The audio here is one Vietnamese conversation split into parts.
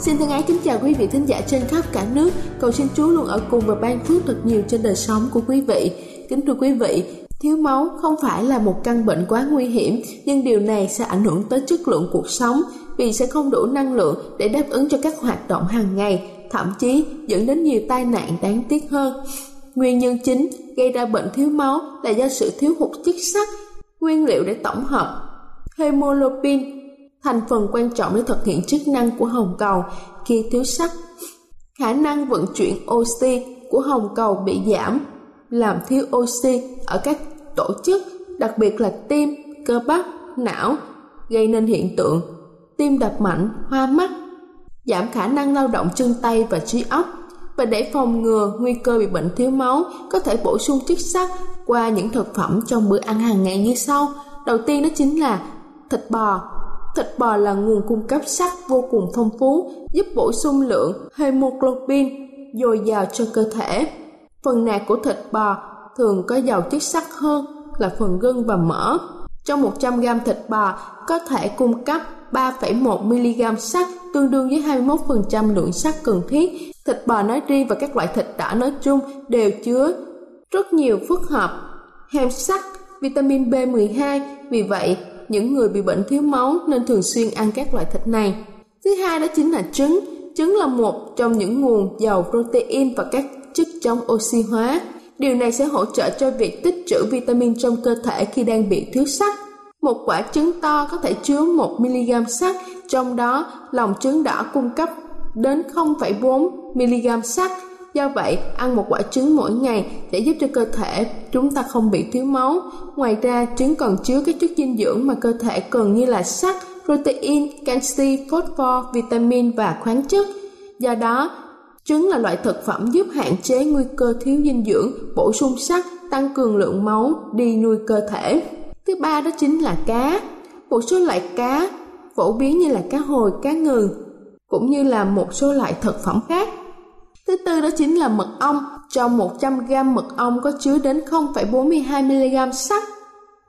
Xin thân ái kính chào quý vị thính giả trên khắp cả nước. Cầu xin Chúa luôn ở cùng và ban phước thật nhiều trên đời sống của quý vị. Kính thưa quý vị, thiếu máu không phải là một căn bệnh quá nguy hiểm, nhưng điều này sẽ ảnh hưởng tới chất lượng cuộc sống vì sẽ không đủ năng lượng để đáp ứng cho các hoạt động hàng ngày, thậm chí dẫn đến nhiều tai nạn đáng tiếc hơn. Nguyên nhân chính gây ra bệnh thiếu máu là do sự thiếu hụt chất sắt, nguyên liệu để tổng hợp hemoglobin thành phần quan trọng để thực hiện chức năng của hồng cầu khi thiếu sắt. Khả năng vận chuyển oxy của hồng cầu bị giảm, làm thiếu oxy ở các tổ chức, đặc biệt là tim, cơ bắp, não, gây nên hiện tượng tim đập mạnh, hoa mắt, giảm khả năng lao động chân tay và trí óc. Và để phòng ngừa nguy cơ bị bệnh thiếu máu, có thể bổ sung chất sắt qua những thực phẩm trong bữa ăn hàng ngày như sau. Đầu tiên đó chính là thịt bò, Thịt bò là nguồn cung cấp sắt vô cùng phong phú, giúp bổ sung lượng hemoglobin dồi dào cho cơ thể. Phần nạc của thịt bò thường có giàu chất sắt hơn là phần gân và mỡ. Trong 100 g thịt bò có thể cung cấp 3,1 mg sắt tương đương với 21% lượng sắt cần thiết. Thịt bò nói riêng và các loại thịt đỏ nói chung đều chứa rất nhiều phức hợp, hem sắt, vitamin B12. Vì vậy, những người bị bệnh thiếu máu nên thường xuyên ăn các loại thịt này. Thứ hai đó chính là trứng. Trứng là một trong những nguồn giàu protein và các chất chống oxy hóa. Điều này sẽ hỗ trợ cho việc tích trữ vitamin trong cơ thể khi đang bị thiếu sắt. Một quả trứng to có thể chứa 1 mg sắt, trong đó lòng trứng đỏ cung cấp đến 0,4 mg sắt Do vậy, ăn một quả trứng mỗi ngày sẽ giúp cho cơ thể chúng ta không bị thiếu máu. Ngoài ra, trứng còn chứa các chất dinh dưỡng mà cơ thể cần như là sắt, protein, canxi, phosphor, vitamin và khoáng chất. Do đó, trứng là loại thực phẩm giúp hạn chế nguy cơ thiếu dinh dưỡng, bổ sung sắt, tăng cường lượng máu đi nuôi cơ thể. Thứ ba đó chính là cá. Một số loại cá phổ biến như là cá hồi, cá ngừ cũng như là một số loại thực phẩm khác Thứ tư đó chính là mật ong. Trong 100 g mật ong có chứa đến 0,42 mg sắt.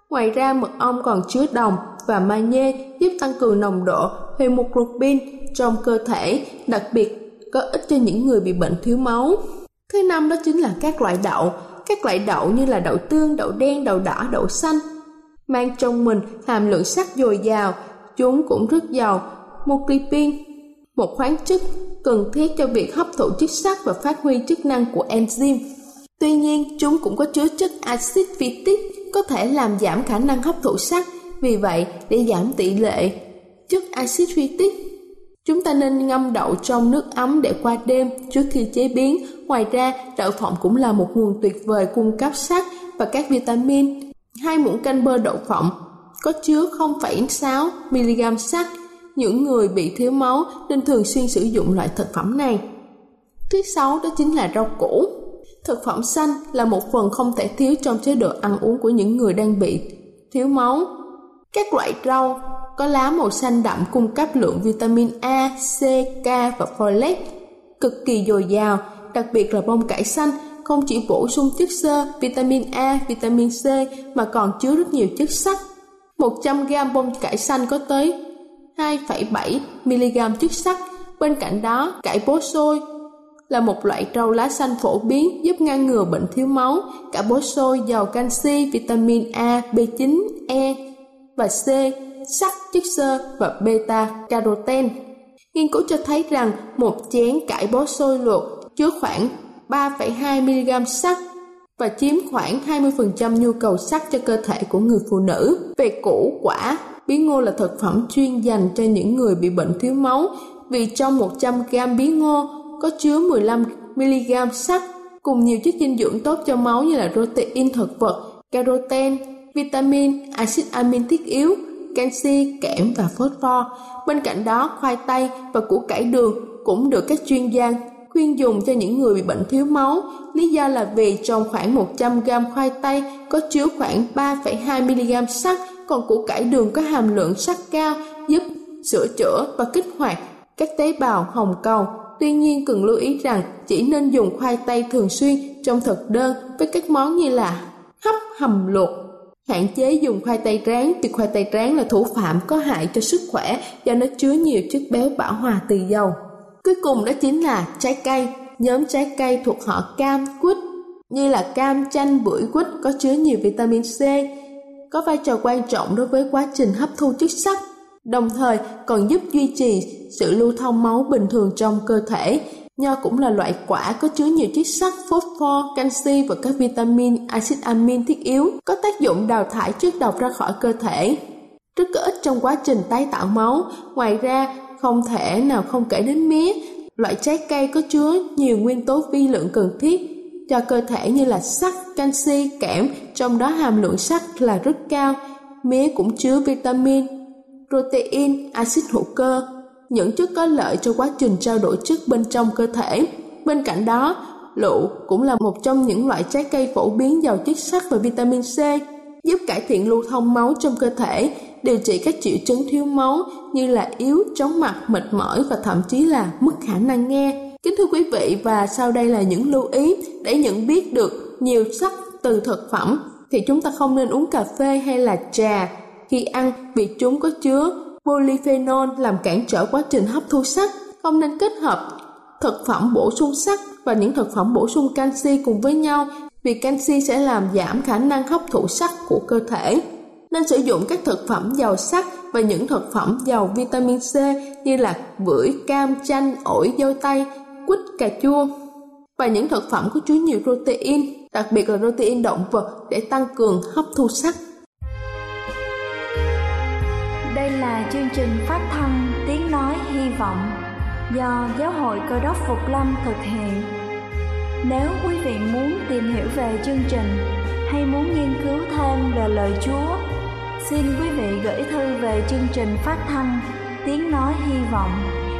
Ngoài ra mật ong còn chứa đồng và magie giúp tăng cường nồng độ hemoglobin trong cơ thể, đặc biệt có ích cho những người bị bệnh thiếu máu. Thứ năm đó chính là các loại đậu. Các loại đậu như là đậu tương, đậu đen, đậu đỏ, đậu xanh mang trong mình hàm lượng sắt dồi dào, chúng cũng rất giàu một lipin một khoáng chất cần thiết cho việc hấp thụ chất sắt và phát huy chức năng của enzyme. Tuy nhiên, chúng cũng có chứa chất axit phytic có thể làm giảm khả năng hấp thụ sắt. Vì vậy, để giảm tỷ lệ chất axit phytic, chúng ta nên ngâm đậu trong nước ấm để qua đêm trước khi chế biến. Ngoài ra, đậu phộng cũng là một nguồn tuyệt vời cung cấp sắt và các vitamin. Hai muỗng canh bơ đậu phộng có chứa 0,6 mg sắt những người bị thiếu máu nên thường xuyên sử dụng loại thực phẩm này. Thứ sáu đó chính là rau củ. Thực phẩm xanh là một phần không thể thiếu trong chế độ ăn uống của những người đang bị thiếu máu. Các loại rau có lá màu xanh đậm cung cấp lượng vitamin A, C, K và folate cực kỳ dồi dào, đặc biệt là bông cải xanh không chỉ bổ sung chất xơ, vitamin A, vitamin C mà còn chứa rất nhiều chất sắt. 100 g bông cải xanh có tới 2,7 mg chất sắt. Bên cạnh đó, cải bó xôi là một loại rau lá xanh phổ biến giúp ngăn ngừa bệnh thiếu máu. Cải bó xôi giàu canxi, vitamin A, B9, E và C, sắt, chất xơ và beta carotene. Nghiên cứu cho thấy rằng một chén cải bó xôi luộc chứa khoảng 3,2 mg sắt và chiếm khoảng 20% nhu cầu sắt cho cơ thể của người phụ nữ. Về củ quả, bí ngô là thực phẩm chuyên dành cho những người bị bệnh thiếu máu vì trong 100 g bí ngô có chứa 15 mg sắt cùng nhiều chất dinh dưỡng tốt cho máu như là protein thực vật, caroten, vitamin, axit amin thiết yếu, canxi, kẽm và phosphor. Bên cạnh đó, khoai tây và củ cải đường cũng được các chuyên gia khuyên dùng cho những người bị bệnh thiếu máu. Lý do là vì trong khoảng 100 g khoai tây có chứa khoảng 3,2 mg sắt, còn củ cải đường có hàm lượng sắt cao giúp sửa chữa và kích hoạt các tế bào hồng cầu. Tuy nhiên cần lưu ý rằng chỉ nên dùng khoai tây thường xuyên trong thực đơn với các món như là hấp hầm luộc Hạn chế dùng khoai tây rán vì khoai tây rán là thủ phạm có hại cho sức khỏe do nó chứa nhiều chất béo bão hòa từ dầu. Cuối cùng đó chính là trái cây. Nhóm trái cây thuộc họ cam, quýt như là cam, chanh, bưởi, quýt có chứa nhiều vitamin C, có vai trò quan trọng đối với quá trình hấp thu chất sắt, đồng thời còn giúp duy trì sự lưu thông máu bình thường trong cơ thể. Nho cũng là loại quả có chứa nhiều chất sắt, phosphor, canxi và các vitamin, axit amin thiết yếu, có tác dụng đào thải chất độc ra khỏi cơ thể. Rất có ích trong quá trình tái tạo máu. Ngoài ra, không thể nào không kể đến mía, loại trái cây có chứa nhiều nguyên tố vi lượng cần thiết cho cơ thể như là sắt, canxi, kẽm, trong đó hàm lượng sắt là rất cao. Mía cũng chứa vitamin, protein, axit hữu cơ, những chất có lợi cho quá trình trao đổi chất bên trong cơ thể. Bên cạnh đó, lựu cũng là một trong những loại trái cây phổ biến giàu chất sắt và vitamin C, giúp cải thiện lưu thông máu trong cơ thể, điều trị các triệu chứng thiếu máu như là yếu, chóng mặt, mệt mỏi và thậm chí là mất khả năng nghe. Kính thưa quý vị và sau đây là những lưu ý để nhận biết được nhiều sắt từ thực phẩm thì chúng ta không nên uống cà phê hay là trà khi ăn vì chúng có chứa polyphenol làm cản trở quá trình hấp thu sắt. Không nên kết hợp thực phẩm bổ sung sắt và những thực phẩm bổ sung canxi cùng với nhau vì canxi sẽ làm giảm khả năng hấp thụ sắt của cơ thể nên sử dụng các thực phẩm giàu sắt và những thực phẩm giàu vitamin C như là bưởi, cam, chanh, ổi, dâu tây, quýt, cà chua và những thực phẩm có chứa nhiều protein, đặc biệt là protein động vật để tăng cường hấp thu sắt. Đây là chương trình phát thanh Tiếng Nói Hy Vọng do Giáo hội Cơ đốc Phục Lâm thực hiện. Nếu quý vị muốn tìm hiểu về chương trình hay muốn nghiên cứu thêm về lời Chúa, Xin quý vị gửi thư về chương trình phát thanh Tiếng Nói Hy Vọng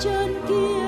trên kia.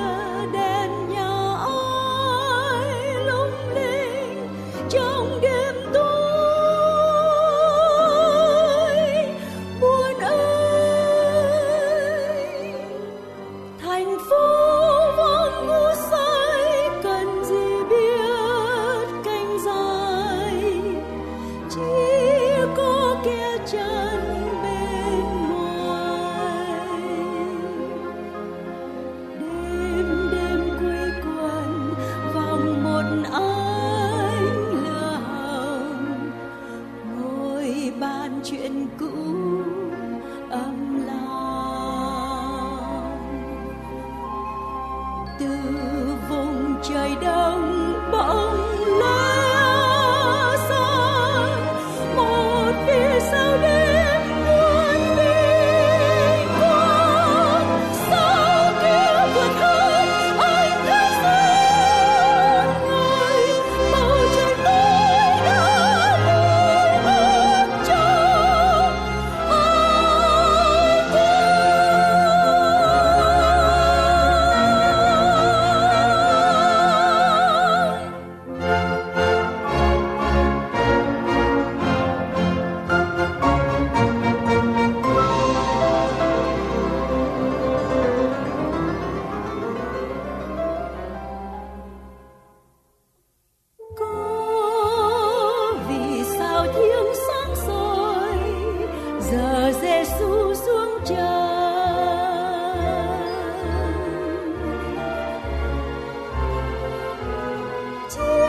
to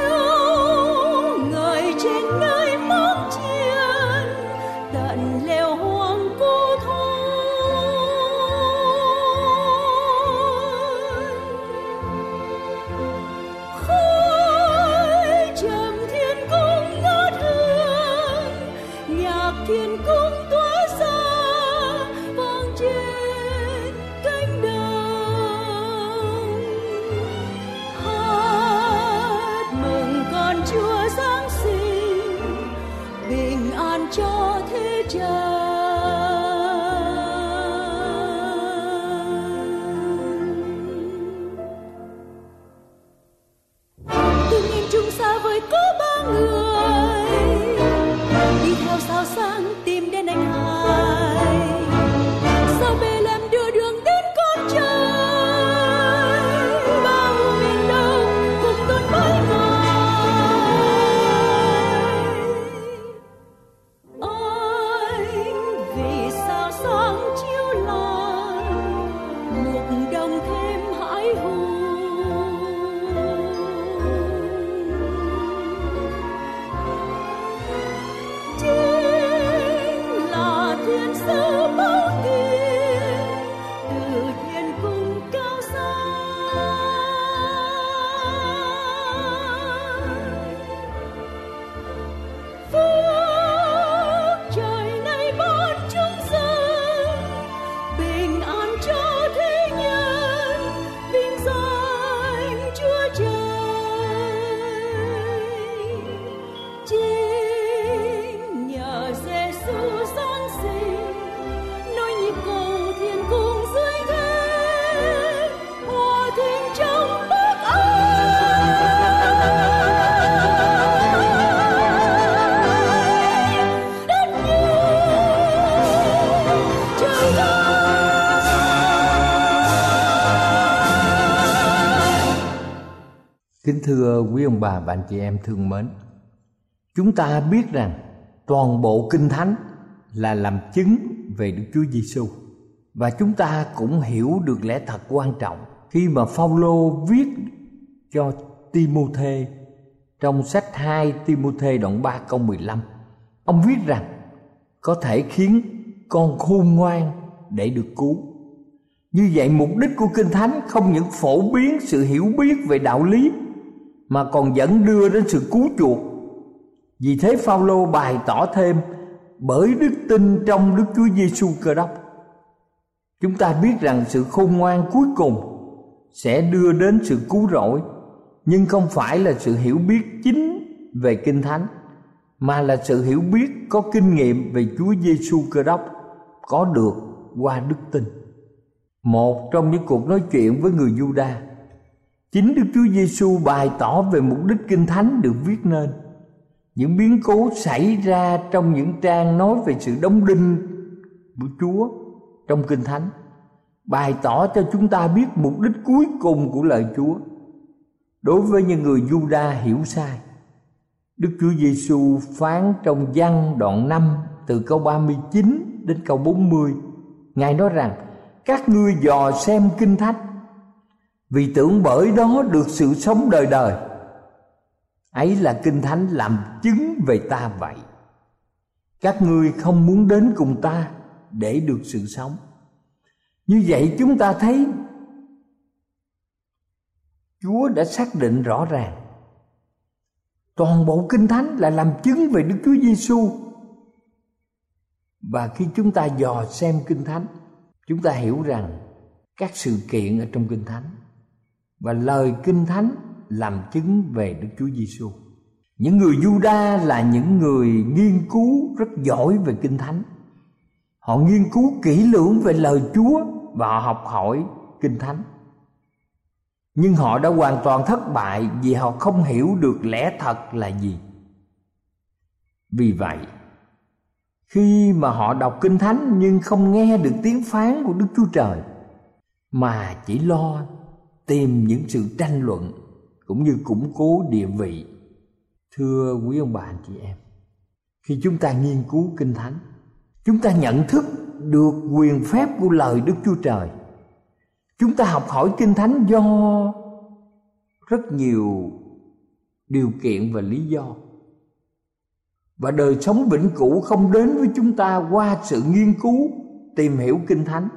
Kính thưa quý ông bà và anh chị em thương mến, Chúng ta biết rằng toàn bộ Kinh Thánh là làm chứng về Đức Chúa Giêsu và chúng ta cũng hiểu được lẽ thật quan trọng khi mà Phaolô viết cho Timôthê trong sách 2 Timôthê đoạn 3 câu 15 ông viết rằng, có thể khiến con khôn ngoan để được cứu. Như vậy mục đích của kinh thánh không những phổ biến sự hiểu biết về đạo lý mà còn dẫn đưa đến sự cứu chuộc vì thế Phaolô bày tỏ thêm bởi đức tin trong Đức Chúa Giêsu Cơ Đốc. Chúng ta biết rằng sự khôn ngoan cuối cùng sẽ đưa đến sự cứu rỗi, nhưng không phải là sự hiểu biết chính về Kinh Thánh, mà là sự hiểu biết có kinh nghiệm về Chúa Giêsu Cơ Đốc có được qua đức tin. Một trong những cuộc nói chuyện với người Juda, chính Đức Chúa Giêsu bày tỏ về mục đích Kinh Thánh được viết nên những biến cố xảy ra trong những trang nói về sự đóng đinh của Chúa trong Kinh Thánh bày tỏ cho chúng ta biết mục đích cuối cùng của lời Chúa đối với những người Juda hiểu sai. Đức Chúa Giêsu phán trong văn đoạn 5 từ câu 39 đến câu 40. Ngài nói rằng: Các ngươi dò xem kinh thánh vì tưởng bởi đó được sự sống đời đời. Ấy là kinh thánh làm chứng về ta vậy. Các ngươi không muốn đến cùng ta để được sự sống. Như vậy chúng ta thấy, chúa đã xác định rõ ràng. Toàn bộ kinh thánh là làm chứng về đức chúa giêsu và khi chúng ta dò xem kinh thánh, chúng ta hiểu rằng các sự kiện ở trong kinh thánh và lời kinh thánh làm chứng về Đức Chúa Giêsu. Những người Juda là những người nghiên cứu rất giỏi về Kinh Thánh. Họ nghiên cứu kỹ lưỡng về lời Chúa và họ học hỏi Kinh Thánh. Nhưng họ đã hoàn toàn thất bại vì họ không hiểu được lẽ thật là gì. Vì vậy, khi mà họ đọc Kinh Thánh nhưng không nghe được tiếng phán của Đức Chúa Trời mà chỉ lo tìm những sự tranh luận cũng như củng cố địa vị. Thưa quý ông bà anh chị em, khi chúng ta nghiên cứu kinh thánh, chúng ta nhận thức được quyền phép của lời đức chúa trời. Chúng ta học hỏi kinh thánh do rất nhiều điều kiện và lý do. Và đời sống vĩnh cửu không đến với chúng ta qua sự nghiên cứu, tìm hiểu kinh thánh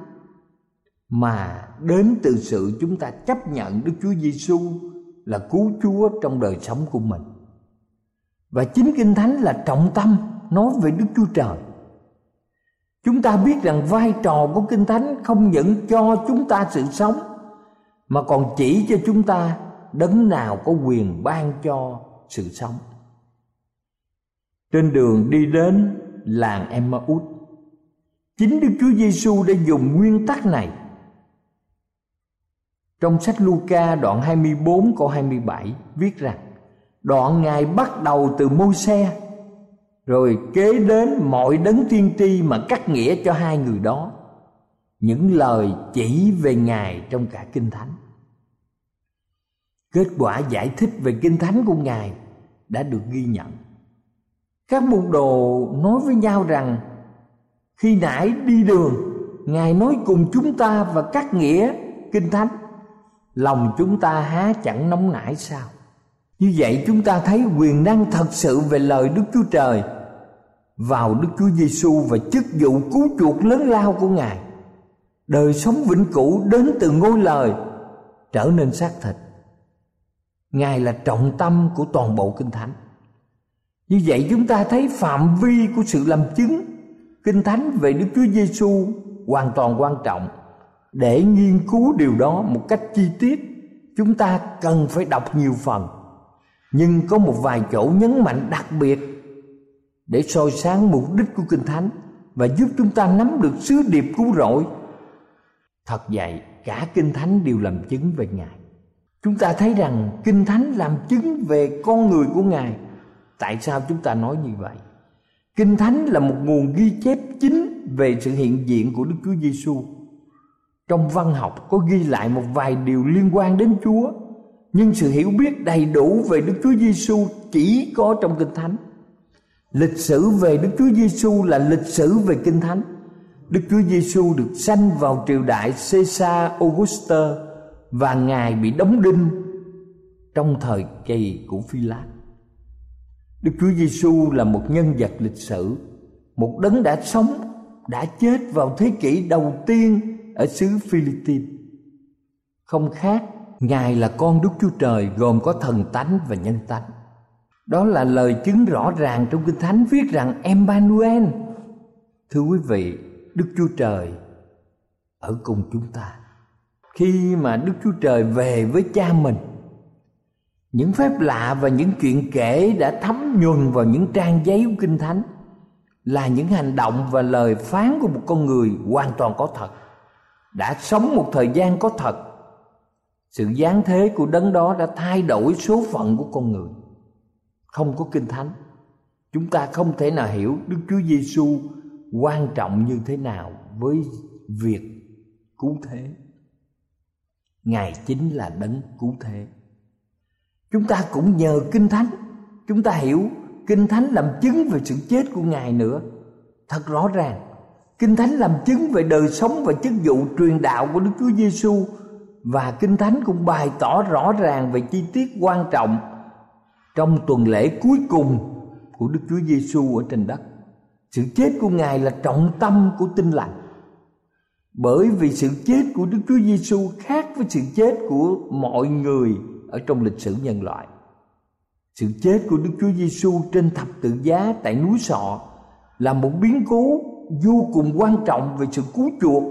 mà đến từ sự chúng ta chấp nhận Đức Chúa Giêsu là cứu Chúa trong đời sống của mình. Và chính Kinh Thánh là trọng tâm nói về Đức Chúa Trời. Chúng ta biết rằng vai trò của Kinh Thánh không những cho chúng ta sự sống mà còn chỉ cho chúng ta đấng nào có quyền ban cho sự sống. Trên đường đi đến làng Emmaus, chính Đức Chúa Giêsu đã dùng nguyên tắc này trong sách Luca đoạn 24 câu 27 viết rằng, Đoạn Ngài bắt đầu từ môi xe Rồi kế đến mọi đấng tiên tri mà cắt nghĩa cho hai người đó. Những lời chỉ về Ngài trong cả Kinh Thánh. Kết quả giải thích về Kinh Thánh của Ngài đã được ghi nhận. Các môn đồ nói với nhau rằng, Khi nãy đi đường, Ngài nói cùng chúng ta và cắt nghĩa Kinh Thánh lòng chúng ta há chẳng nóng nảy sao như vậy chúng ta thấy quyền năng thật sự về lời Đức Chúa Trời, vào Đức Chúa Giêsu và chức vụ cứu chuộc lớn lao của Ngài. Đời sống vĩnh cửu đến từ ngôi lời trở nên xác thịt. Ngài là trọng tâm của toàn bộ Kinh Thánh. Như vậy chúng ta thấy phạm vi của sự làm chứng Kinh Thánh về Đức Chúa Giêsu hoàn toàn quan trọng để nghiên cứu điều đó một cách chi tiết, chúng ta cần phải đọc nhiều phần. Nhưng có một vài chỗ nhấn mạnh đặc biệt để soi sáng mục đích của kinh thánh và giúp chúng ta nắm được sứ điệp cứu rỗi. Thật vậy, cả kinh thánh đều làm chứng về ngài. Chúng ta thấy rằng kinh thánh làm chứng về con người của ngài. Tại sao chúng ta nói như vậy? Kinh thánh là một nguồn ghi chép chính về sự hiện diện của đức chúa giêsu trong văn học có ghi lại một vài điều liên quan đến Chúa nhưng sự hiểu biết đầy đủ về Đức Chúa Giêsu chỉ có trong Kinh Thánh. Lịch sử về Đức Chúa Giêsu là lịch sử về Kinh Thánh. Đức Chúa Giêsu được sanh vào triều đại Caesar Augusta và ngài bị đóng đinh trong thời kỳ của Phi Lát. Đức Chúa Giêsu là một nhân vật lịch sử, một đấng đã sống, đã chết vào thế kỷ đầu tiên ở xứ Philippines. Không khác, Ngài là con Đức Chúa Trời gồm có thần tánh và nhân tánh. Đó là lời chứng rõ ràng trong Kinh Thánh viết rằng Emmanuel. Thưa quý vị, Đức Chúa Trời ở cùng chúng ta. Khi mà Đức Chúa Trời về với cha mình, những phép lạ và những chuyện kể đã thấm nhuần vào những trang giấy của Kinh Thánh là những hành động và lời phán của một con người hoàn toàn có thật đã sống một thời gian có thật. Sự giáng thế của đấng đó đã thay đổi số phận của con người. Không có kinh thánh. Chúng ta không thể nào hiểu đức chúa giêsu quan trọng như thế nào với việc cứu thế. Ngài chính là đấng cứu thế. Chúng ta cũng nhờ kinh thánh. Chúng ta hiểu kinh thánh làm chứng về sự chết của ngài nữa. Thật rõ ràng kinh thánh làm chứng về đời sống và chức vụ truyền đạo của đức chúa giêsu và kinh thánh cũng bày tỏ rõ ràng về chi tiết quan trọng trong tuần lễ cuối cùng của đức chúa giêsu ở trên đất. Sự chết của ngài là trọng tâm của tinh lành. Bởi vì sự chết của đức chúa giêsu khác với sự chết của mọi người ở trong lịch sử nhân loại. Sự chết của đức chúa giêsu trên thập tự giá tại núi sọ là một biến cố vô cùng quan trọng về sự cứu chuộc.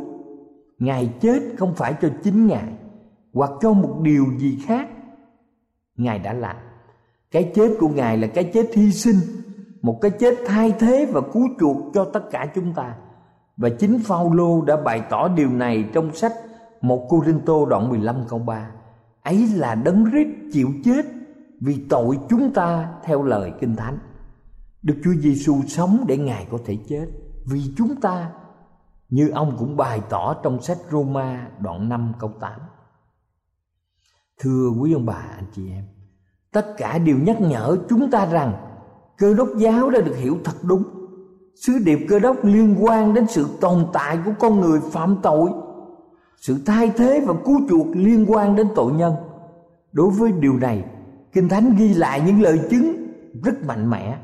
Ngài chết không phải cho chính ngài, hoặc cho một điều gì khác. Ngài đã làm. Cái chết của ngài là cái chết hy sinh, một cái chết thay thế và cứu chuộc cho tất cả chúng ta. Và chính Phaolô đã bày tỏ điều này trong sách một Cô Rinh Tô đoạn 15 câu 3 ấy là đấng rít chịu chết vì tội chúng ta theo lời kinh thánh. Đức Chúa Giêsu sống để Ngài có thể chết vì chúng ta như ông cũng bày tỏ trong sách Roma đoạn 5 câu 8. Thưa quý ông bà anh chị em, tất cả đều nhắc nhở chúng ta rằng cơ đốc giáo đã được hiểu thật đúng. Sứ điệp cơ đốc liên quan đến sự tồn tại của con người phạm tội, sự thay thế và cứu chuộc liên quan đến tội nhân. Đối với điều này, Kinh Thánh ghi lại những lời chứng rất mạnh mẽ.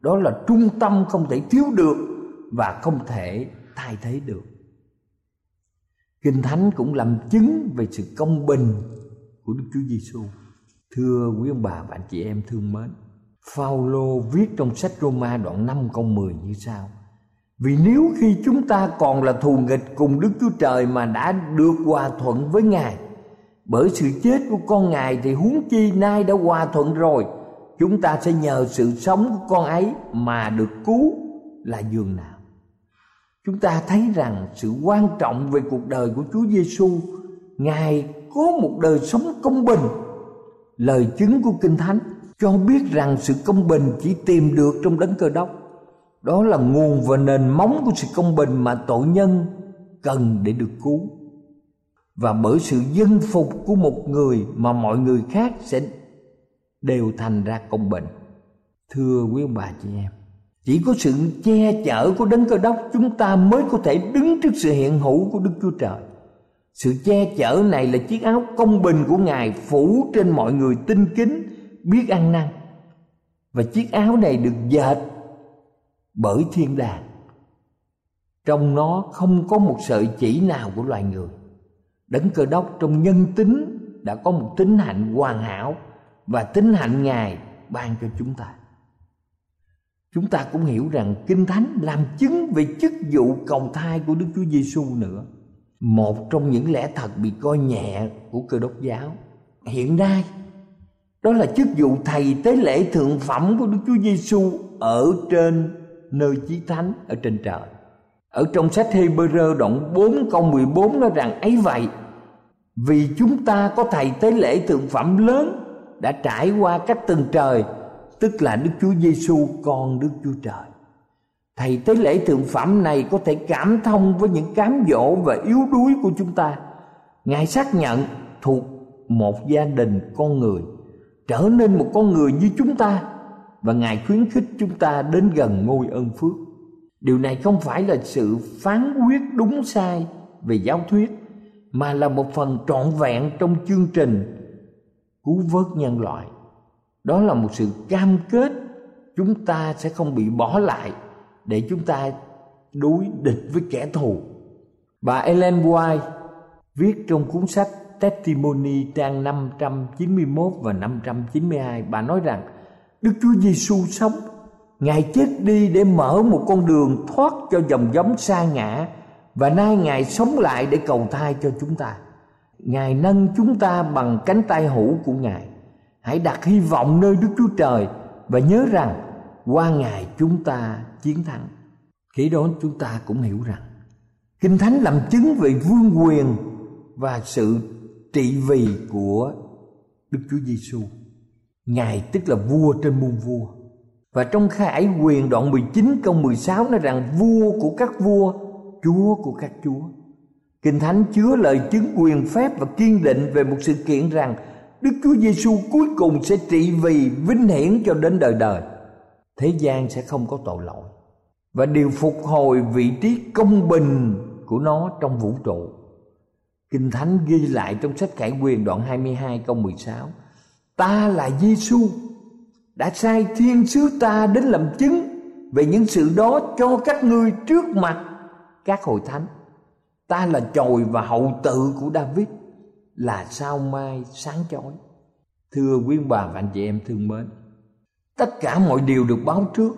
Đó là trung tâm không thể thiếu được và không thể thay thế được. Kinh thánh cũng làm chứng về sự công bình của đức chúa giêsu thưa quý ông bà và anh chị em thương mến, Phaolô viết trong sách Roma đoạn 5 câu 10 như sau. Vì nếu khi chúng ta còn là thù nghịch cùng Đức Chúa Trời mà đã được hòa thuận với Ngài, Bởi sự chết của con Ngài thì huống chi nay đã hòa thuận rồi, Chúng ta sẽ nhờ sự sống của con ấy mà được cứu là giường nào chúng ta thấy rằng sự quan trọng về cuộc đời của Chúa Giêsu ngài có một đời sống công bình. Lời chứng của kinh thánh cho biết rằng sự công bình chỉ tìm được trong đấng cơ đốc. Đó là nguồn và nền móng của sự công bình mà tội nhân cần để được cứu. Và bởi sự dân phục của một người mà mọi người khác sẽ đều thành ra công bình. Thưa quý ông bà chị em chỉ có sự che chở của đấng cơ đốc, chúng ta mới có thể đứng trước sự hiện hữu của đức chúa trời. Sự che chở này là chiếc áo công bình của ngài phủ trên mọi người tinh kính, biết ăn năn. Và chiếc áo này được dệt bởi thiên đàng. Trong nó không có một sợi chỉ nào của loài người. Đấng cơ đốc trong nhân tính đã có một tính hạnh hoàn hảo và tính hạnh ngài ban cho chúng ta chúng ta cũng hiểu rằng kinh thánh làm chứng về chức vụ cầu thai của đức chúa giêsu nữa. Một trong những lẽ thật bị coi nhẹ của cơ đốc giáo. Hiện nay, đó là chức vụ thầy tế lễ thượng phẩm của đức chúa giêsu ở trên nơi chí thánh ở trên trời. Ở trong sách Hebrew đoạn 4 câu 14 nói rằng ấy vậy, vì chúng ta có thầy tế lễ thượng phẩm lớn đã trải qua các tầng trời tức là Đức Chúa Giêsu con Đức Chúa Trời. Thầy tế lễ thượng phẩm này có thể cảm thông với những cám dỗ và yếu đuối của chúng ta. Ngài xác nhận thuộc một gia đình con người, trở nên một con người như chúng ta, và ngài khuyến khích chúng ta đến gần ngôi ơn phước điều này không phải là sự phán quyết đúng sai về giáo thuyết, mà là một phần trọn vẹn trong chương trình cứu vớt nhân loại đó là một sự cam kết chúng ta sẽ không bị bỏ lại để chúng ta đối địch với kẻ thù bà Ellen White viết trong cuốn sách Testimony trang 591 và 592 bà nói rằng, Đức Chúa Giêsu sống, Ngài chết đi để mở một con đường thoát cho dòng giống sa ngã và nay Ngài sống lại để cầu thai cho chúng ta. Ngài nâng chúng ta bằng cánh tay hữu của Ngài. Hãy đặt hy vọng nơi Đức Chúa Trời và nhớ rằng qua Ngài chúng ta chiến thắng. Khi đó chúng ta cũng hiểu rằng Kinh Thánh làm chứng về vương quyền và sự trị vì của Đức Chúa Giêsu. Ngài tức là vua trên muôn vua. Và trong Khải quyền đoạn 19 câu 16 nói rằng vua của các vua, chúa của các chúa. Kinh Thánh chứa lời chứng quyền phép và kiên định về một sự kiện rằng Đức Chúa Giêsu cuối cùng sẽ trị vì vinh hiển cho đến đời đời. Thế gian sẽ không có tội lỗi và điều phục hồi vị trí công bình của nó trong vũ trụ. Kinh Thánh ghi lại trong sách Khải Quyền đoạn 22 câu 16 Ta là Giêsu đã sai thiên sứ ta đến làm chứng về những sự đó cho các ngươi trước mặt các hội thánh. Ta là chồi và hậu tự của David là sao mai sáng chói. Thưa quý bà và anh chị em thương mến, tất cả mọi điều được báo trước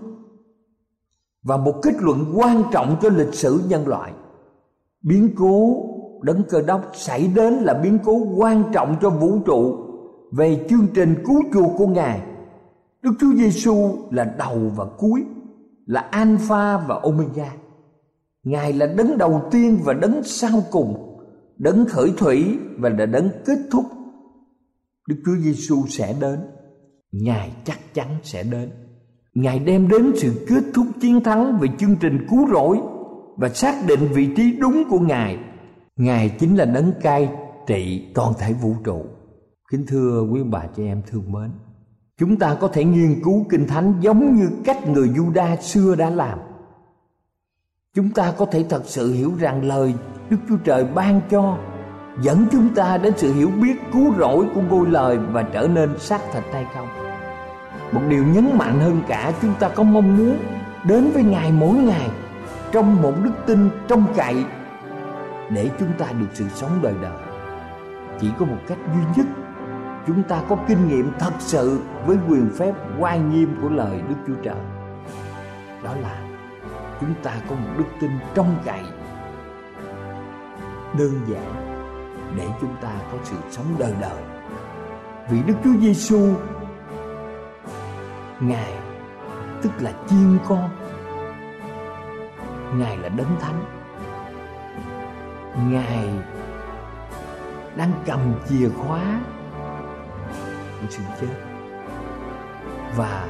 và một kết luận quan trọng cho lịch sử nhân loại. Biến cố đấng cơ đốc xảy đến là biến cố quan trọng cho vũ trụ về chương trình cứu chuộc của Ngài. Đức Chúa Giêsu là đầu và cuối, là Alpha và Omega. Ngài là đấng đầu tiên và đấng sau cùng, đấng khởi thủy và là đấng kết thúc. Đức Chúa Giêsu sẽ đến, Ngài chắc chắn sẽ đến. Ngài đem đến sự kết thúc chiến thắng về chương trình cứu rỗi và xác định vị trí đúng của Ngài. Ngài chính là đấng cai trị toàn thể vũ trụ. Kính thưa quý bà chị em thương mến, chúng ta có thể nghiên cứu kinh thánh giống như cách người Juda xưa đã làm. Chúng ta có thể thật sự hiểu rằng lời Đức Chúa Trời ban cho, dẫn chúng ta đến sự hiểu biết, cứu rỗi của ngôi lời và trở nên xác thịt hay không. Một điều nhấn mạnh hơn cả, chúng ta có mong muốn đến với Ngài mỗi ngày, trong một đức tin trong cậy để chúng ta được sự sống đời đời. Chỉ có một cách duy nhất, chúng ta có kinh nghiệm thật sự với quyền phép, oai nghiêm của lời Đức Chúa Trời. Đó là chúng ta có một đức tin trong cậy đơn giản để chúng ta có sự sống đời đời. Vì Đức Chúa Giêsu, Ngài, tức là chiên con, Ngài là đấng thánh. Ngài đang cầm chìa khóa của sự chết. Và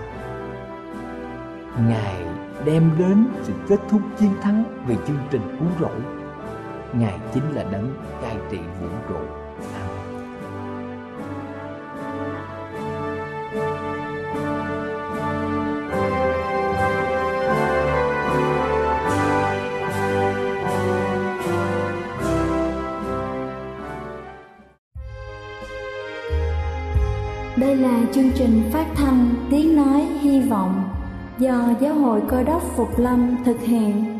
ngài đem đến sự kết thúc chiến thắng về chương trình cứu rỗi ngài chính là đấng cai trị vũ trụ Đây là chương trình phát thanh Tiếng Nói Hy Vọng do Giáo hội Cơ đốc Phục Lâm thực hiện.